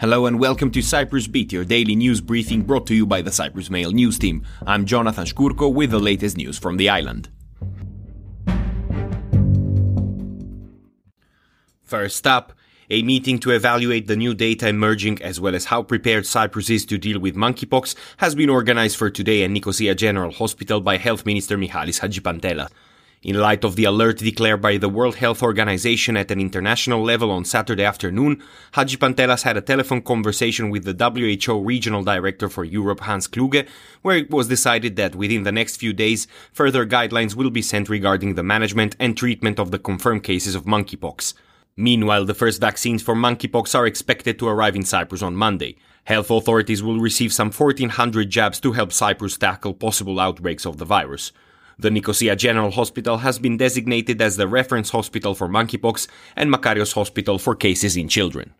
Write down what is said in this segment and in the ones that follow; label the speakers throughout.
Speaker 1: Hello and welcome to Cyprus Beat, your daily news briefing brought to you by the Cyprus Mail news team. I'm Jonathan Shkurko with the latest news from the island. First up, a meeting to evaluate the new data emerging as well as how prepared Cyprus is to deal with monkeypox has been organized for today at Nicosia General Hospital by Health Minister Michalis Hadjipantelas. In light of the alert declared by the World Health Organization at an international level on Saturday afternoon, Hadjipantelas had a telephone conversation with the WHO Regional Director for Europe, Hans Kluge, where it was decided that within the next few days, further guidelines will be sent regarding the management and treatment of the confirmed cases of monkeypox. Meanwhile, the first vaccines for monkeypox are expected to arrive in Cyprus on Monday. Health authorities will receive some 1400 jabs to help Cyprus tackle possible outbreaks of the virus. The Nicosia General Hospital has been designated as the reference hospital for monkeypox and Makarios Hospital for cases in children.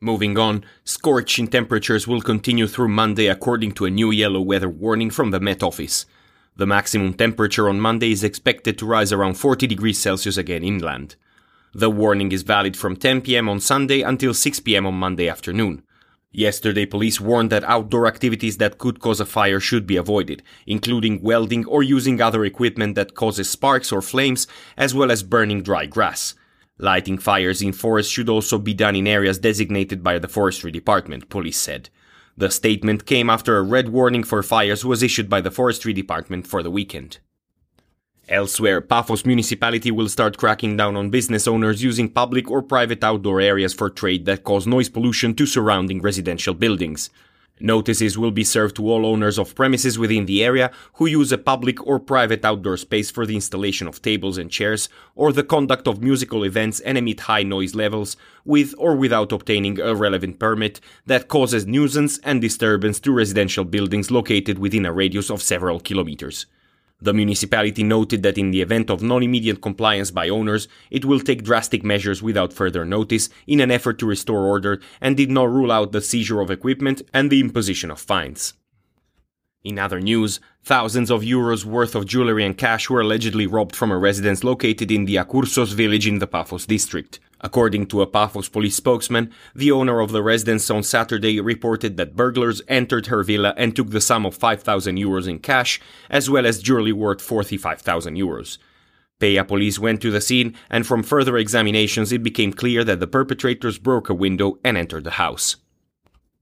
Speaker 1: Moving on, scorching temperatures will continue through Monday according to a new yellow weather warning from the Met Office. The maximum temperature on Monday is expected to rise around 40 degrees Celsius again inland. The warning is valid from 10 pm on Sunday until 6 pm on Monday afternoon. Yesterday, police warned that outdoor activities that could cause a fire should be avoided, including welding or using other equipment that causes sparks or flames, as well as burning dry grass. Lighting fires in forests should also be done in areas designated by the Forestry Department, police said. The statement came after a red warning for fires was issued by the Forestry Department for the weekend. Elsewhere, Paphos municipality will start cracking down on business owners using public or private outdoor areas for trade that cause noise pollution to surrounding residential buildings. Notices will be served to all owners of premises within the area who use a public or private outdoor space for the installation of tables and chairs or the conduct of musical events and emit high noise levels with or without obtaining a relevant permit that causes nuisance and disturbance to residential buildings located within a radius of several kilometers. The municipality noted that in the event of non-immediate compliance by owners, it will take drastic measures without further notice in an effort to restore order and did not rule out the seizure of equipment and the imposition of fines. In other news, thousands of euros worth of jewelry and cash were allegedly robbed from a residence located in the Akoursos village in the Paphos district. According to a Paphos police spokesman, the owner of the residence on Saturday reported that burglars entered her villa and took the sum of 5,000 euros in cash, as well as jewelry worth 45,000 euros. Peyia police went to the scene, and from further examinations, it became clear that the perpetrators broke a window and entered the house.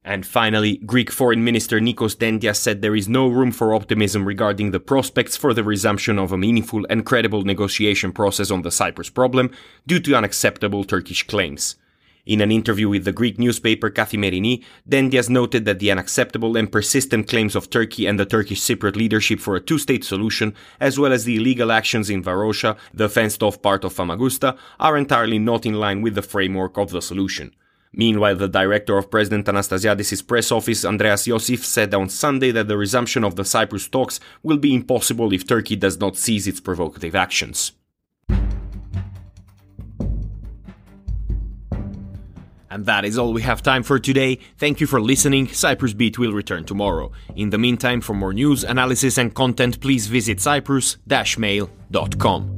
Speaker 1: And finally, Greek Foreign Minister Nikos Dendias said there is no room for optimism regarding the prospects for the resumption of a meaningful and credible negotiation process on the Cyprus problem due to unacceptable Turkish claims. In an interview with the Greek newspaper Kathimerini, Dendias noted that the unacceptable and persistent claims of Turkey and the Turkish Cypriot leadership for a two-state solution, as well as the illegal actions in Varosha, the fenced-off part of Famagusta, are entirely not in line with the framework of the solution. Meanwhile, the director of President Anastasiadis' press office, Andreas Yosif, said on Sunday that the resumption of the Cyprus talks will be impossible if Turkey does not cease its provocative actions. And that is all we have time for today. Thank you for listening. Cyprus Beat will return tomorrow. In the meantime, for more news, analysis, and content, please visit cyprus-mail.com.